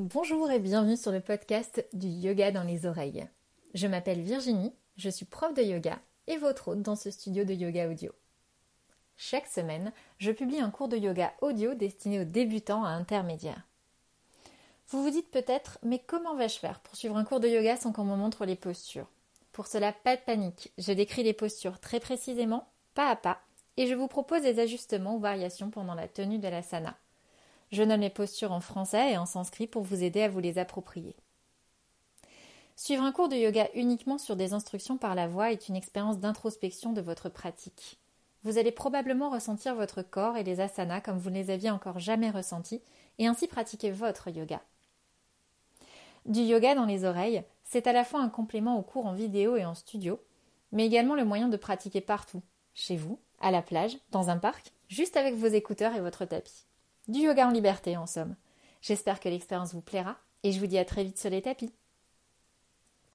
Bonjour et bienvenue sur le podcast du yoga dans les oreilles. Je m'appelle Virginie, je suis prof de yoga et votre hôte dans ce studio de yoga audio. Chaque semaine, je publie un cours de yoga audio destiné aux débutants à intermédiaires. Vous vous dites peut-être, mais comment vais-je faire pour suivre un cours de yoga sans qu'on me montre les postures? Pour cela, pas de panique, je décris les postures très précisément, pas à pas, et je vous propose des ajustements ou variations pendant la tenue de l'asana. Je donne les postures en français et en sanskrit pour vous aider à vous les approprier. Suivre un cours de yoga uniquement sur des instructions par la voix est une expérience d'introspection de votre pratique. Vous allez probablement ressentir votre corps et les asanas comme vous ne les aviez encore jamais ressentis et ainsi pratiquer votre yoga. Du yoga dans les oreilles, c'est à la fois un complément aux cours en vidéo et en studio, mais également le moyen de pratiquer partout, chez vous, à la plage, dans un parc, juste avec vos écouteurs et votre tapis. Du yoga en liberté, en somme. J'espère que l'expérience vous plaira et je vous dis à très vite sur les tapis.